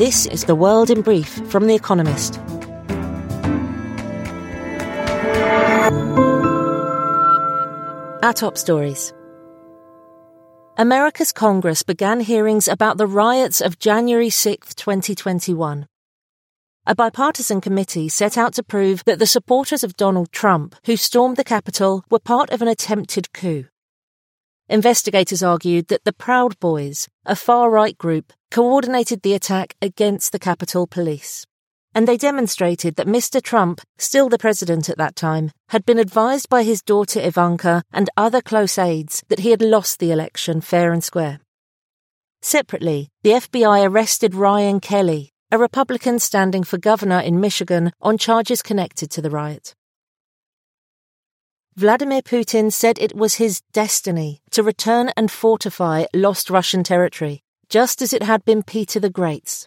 This is The World in Brief from The Economist. Our top stories. America's Congress began hearings about the riots of January 6, 2021. A bipartisan committee set out to prove that the supporters of Donald Trump who stormed the Capitol were part of an attempted coup. Investigators argued that the Proud Boys, a far right group, coordinated the attack against the Capitol Police. And they demonstrated that Mr. Trump, still the president at that time, had been advised by his daughter Ivanka and other close aides that he had lost the election fair and square. Separately, the FBI arrested Ryan Kelley, a Republican standing for governor in Michigan, on charges connected to the riot. Vladimir Putin said it was his destiny to return and fortify lost Russian territory, just as it had been Peter the Great's.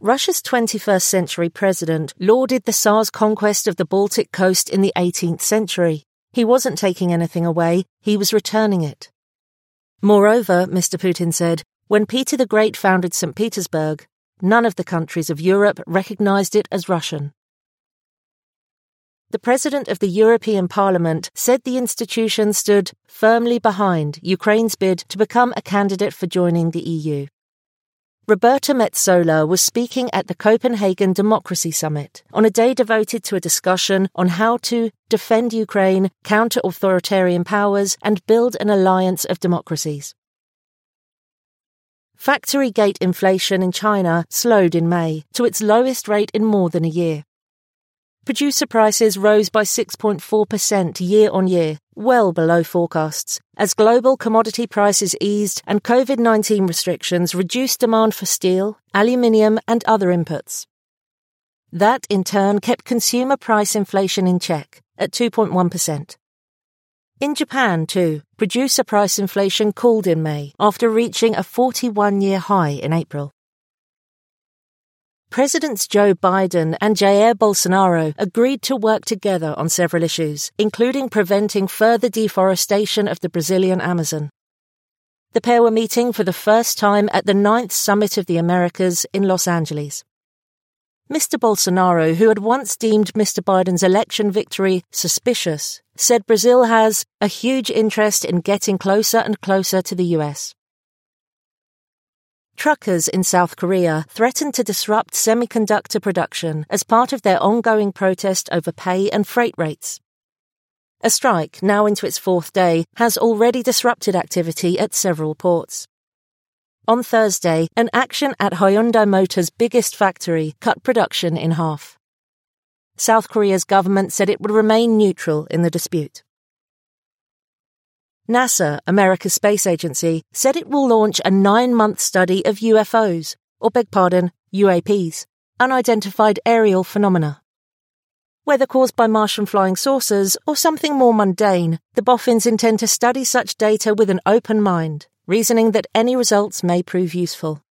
Russia's 21st century president lauded the Tsar's conquest of the Baltic coast in the 18th century. He wasn't taking anything away, he was returning it. Moreover, Mr. Putin said, when Peter the Great founded St. Petersburg, none of the countries of Europe recognized it as Russian. The President of the European Parliament said the institution stood firmly behind Ukraine's bid to become a candidate for joining the EU. Roberta Metsola was speaking at the Copenhagen Democracy Summit on a day devoted to a discussion on how to defend Ukraine, counter authoritarian powers, and build an alliance of democracies. Factory gate inflation in China slowed in May to its lowest rate in more than a year. Producer prices rose by 6.4% year on year, well below forecasts, as global commodity prices eased and COVID 19 restrictions reduced demand for steel, aluminium, and other inputs. That, in turn, kept consumer price inflation in check at 2.1%. In Japan, too, producer price inflation cooled in May after reaching a 41 year high in April. Presidents Joe Biden and Jair Bolsonaro agreed to work together on several issues, including preventing further deforestation of the Brazilian Amazon. The pair were meeting for the first time at the ninth Summit of the Americas in Los Angeles. Mr. Bolsonaro, who had once deemed Mr. Biden's election victory suspicious, said Brazil has a huge interest in getting closer and closer to the US. Truckers in South Korea threatened to disrupt semiconductor production as part of their ongoing protest over pay and freight rates. A strike, now into its fourth day, has already disrupted activity at several ports. On Thursday, an action at Hyundai Motor's biggest factory cut production in half. South Korea's government said it would remain neutral in the dispute. NASA, America's space agency, said it will launch a nine month study of UFOs, or beg pardon, UAPs, unidentified aerial phenomena. Whether caused by Martian flying saucers or something more mundane, the boffins intend to study such data with an open mind, reasoning that any results may prove useful.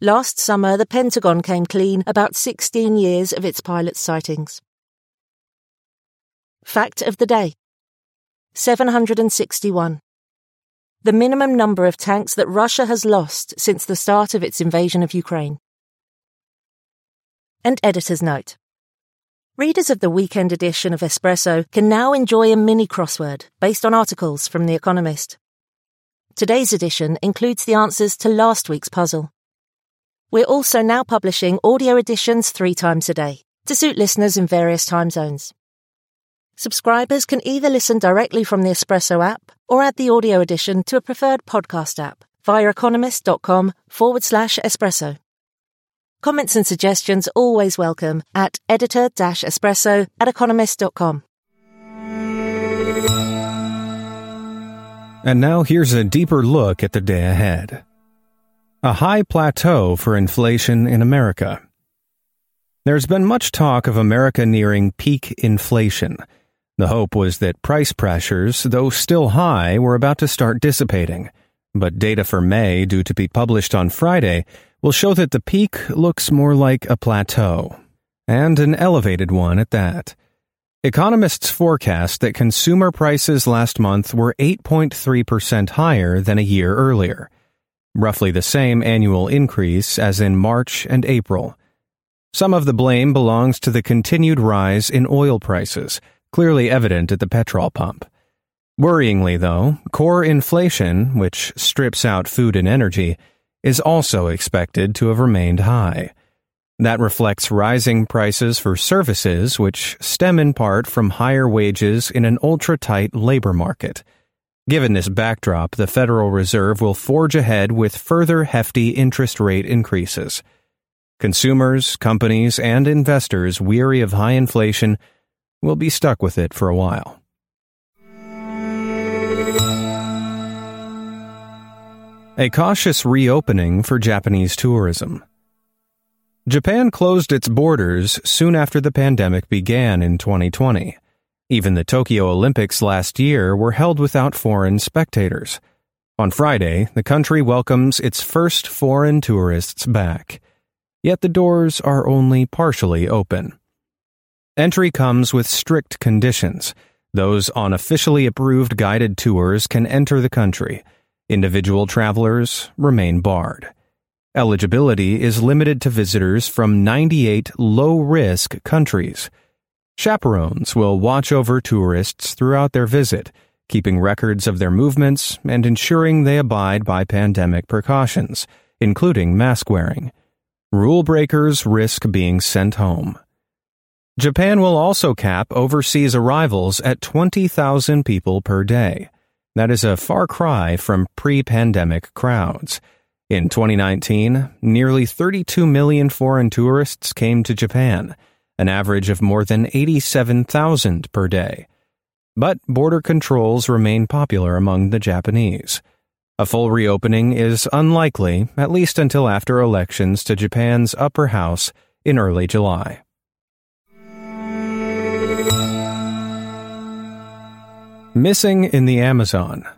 Last summer, the Pentagon came clean about 16 years of its pilot sightings. Fact of the day 761. The minimum number of tanks that Russia has lost since the start of its invasion of Ukraine. And editor's note. Readers of the weekend edition of Espresso can now enjoy a mini crossword based on articles from The Economist. Today's edition includes the answers to last week's puzzle. We're also now publishing audio editions three times a day to suit listeners in various time zones. Subscribers can either listen directly from the Espresso app or add the audio edition to a preferred podcast app via economist.com forward slash espresso. Comments and suggestions always welcome at editor espresso at economist.com. And now here's a deeper look at the day ahead. A high plateau for inflation in America. There's been much talk of America nearing peak inflation the hope was that price pressures, though still high, were about to start dissipating. But data for May, due to be published on Friday, will show that the peak looks more like a plateau, and an elevated one at that. Economists forecast that consumer prices last month were 8.3% higher than a year earlier. roughly the same annual increase as in March and April. Some of the blame belongs to the continued rise in oil prices, clearly evident at the petrol pump. Worryingly, though, core inflation, which strips out food and energy, is also expected to have remained high. That reflects rising prices for services, which stem in part from higher wages in an ultra tight labor market. Given this backdrop, the Federal Reserve will forge ahead with further hefty interest rate increases. Consumers, companies, and investors weary of high inflation will be stuck with it for a while. A cautious reopening for Japanese tourism. Japan closed its borders soon after the pandemic began in 2020. Even the Tokyo Olympics last year were held without foreign spectators. On Friday, the country welcomes its first foreign tourists back. Yet the doors are only partially open. Entry comes with strict conditions. Those on officially approved guided tours can enter the country Individual travelers remain barred. Eligibility is limited to visitors from 98 low risk countries. Chaperones will watch over tourists throughout their visit, keeping records of their movements and ensuring they abide by pandemic precautions, including mask wearing. Rule breakers risk being sent home. Japan will also cap overseas arrivals at 20,000 people per day. That is a far cry from pre pandemic crowds. In 2019, nearly 32 million foreign tourists came to Japan, an average of more than 87,000 per day. But border controls remain popular among the Japanese. A full reopening is unlikely, at least until after elections to Japan's upper house in early July. Missing in the Amazon.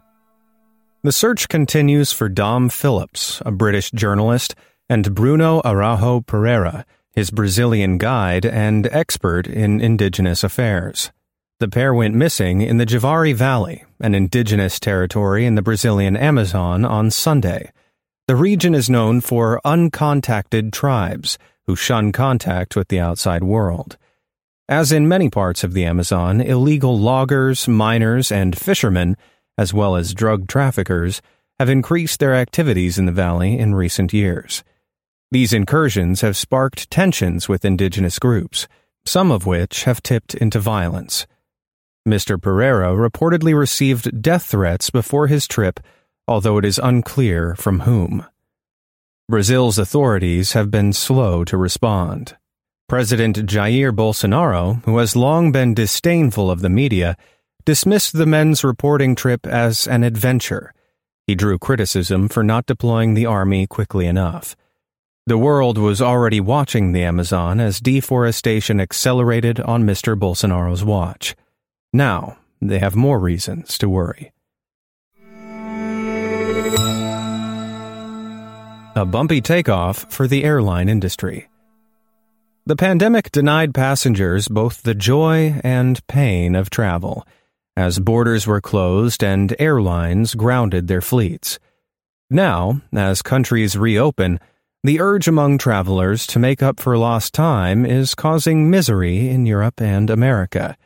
The search continues for Dom Phillips, a British journalist, and Bruno Araujo Pereira, his Brazilian guide and expert in indigenous affairs. The pair went missing in the Javari Valley, an indigenous territory in the Brazilian Amazon, on Sunday. The region is known for uncontacted tribes who shun contact with the outside world. As in many parts of the Amazon, illegal loggers, miners, and fishermen, as well as drug traffickers, have increased their activities in the valley in recent years. These incursions have sparked tensions with indigenous groups, some of which have tipped into violence. Mr. Pereira reportedly received death threats before his trip, although it is unclear from whom. Brazil's authorities have been slow to respond. President Jair Bolsonaro, who has long been disdainful of the media, dismissed the men's reporting trip as an adventure. He drew criticism for not deploying the army quickly enough. The world was already watching the Amazon as deforestation accelerated on Mr. Bolsonaro's watch. Now, they have more reasons to worry. A bumpy takeoff for the airline industry. The pandemic denied passengers both the joy and pain of travel, as borders were closed and airlines grounded their fleets. Now, as countries reopen, the urge among travelers to make up for lost time is causing misery in Europe and America.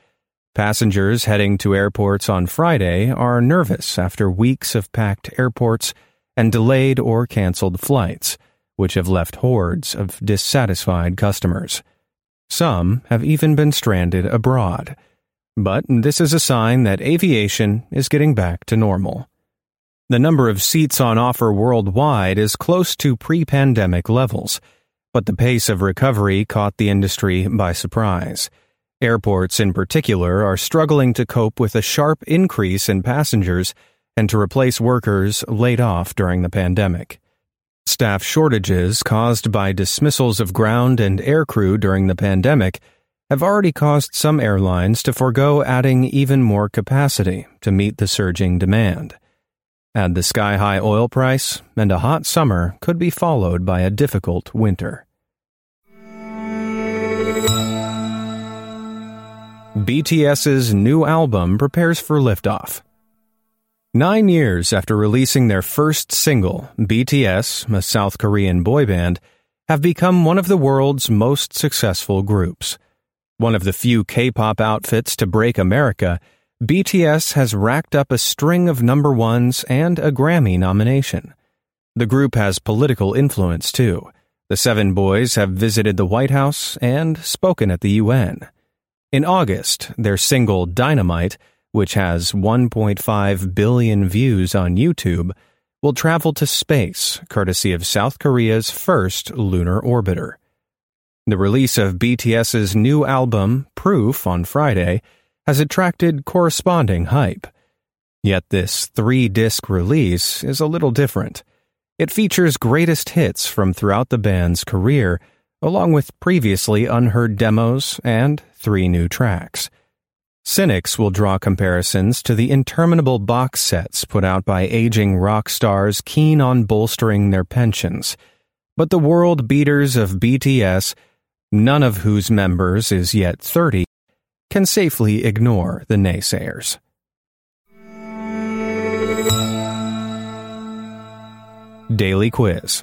Passengers heading to airports on Friday are nervous after weeks of packed airports and delayed or canceled flights which have left hordes of dissatisfied customers. Some have even been stranded abroad. But this is a sign that aviation is getting back to normal. The number of seats on offer worldwide is close to pre pandemic levels, but the pace of recovery caught the industry by surprise. Airports, in particular, are struggling to cope with a sharp increase in passengers and to replace workers laid off during the pandemic. Staff shortages caused by dismissals of ground and air crew during the pandemic have already caused some airlines to forego adding even more capacity to meet the surging demand. Add the sky high oil price, and a hot summer could be followed by a difficult winter. BTS's new album prepares for liftoff. Nine years after releasing their first single, BTS, a South Korean boy band, have become one of the world's most successful groups. One of the few K pop outfits to break America, BTS has racked up a string of number ones and a Grammy nomination. The group has political influence, too. The seven boys have visited the White House and spoken at the UN. In August, their single Dynamite which has 1.5 billion views on YouTube, will travel to space courtesy of South Korea's first lunar orbiter. The release of BTS's new album, Proof, on Friday has attracted corresponding hype. Yet this three disc release is a little different. It features greatest hits from throughout the band's career, along with previously unheard demos and three new tracks. Cynics will draw comparisons to the interminable box sets put out by aging rock stars keen on bolstering their pensions. But the world beaters of BTS, none of whose members is yet 30, can safely ignore the naysayers. Daily Quiz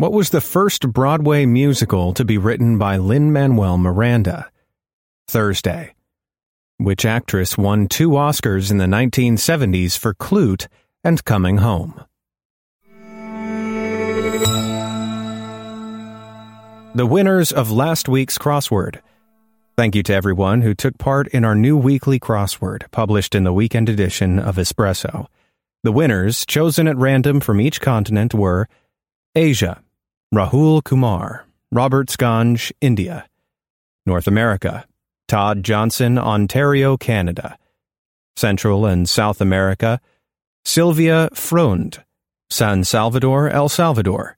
what was the first Broadway musical to be written by Lin Manuel Miranda? Thursday. Which actress won two Oscars in the 1970s for Klute and Coming Home? The winners of last week's crossword. Thank you to everyone who took part in our new weekly crossword published in the weekend edition of Espresso. The winners, chosen at random from each continent, were Asia, Rahul Kumar, Robertsganj, India. North America, Todd Johnson, Ontario, Canada. Central and South America, Sylvia Frond, San Salvador, El Salvador.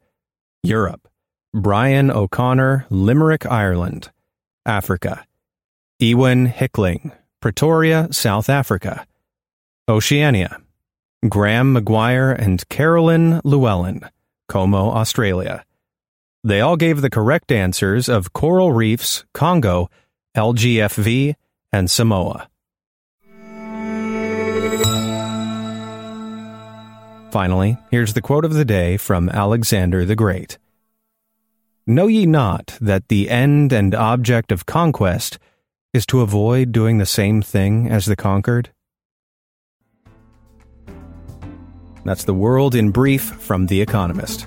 Europe, Brian O'Connor, Limerick, Ireland. Africa, Ewan Hickling, Pretoria, South Africa. Oceania, Graham McGuire and Carolyn Llewellyn, Como, Australia. They all gave the correct answers of coral reefs, Congo, LGFV, and Samoa. Finally, here's the quote of the day from Alexander the Great Know ye not that the end and object of conquest is to avoid doing the same thing as the conquered? That's the world in brief from The Economist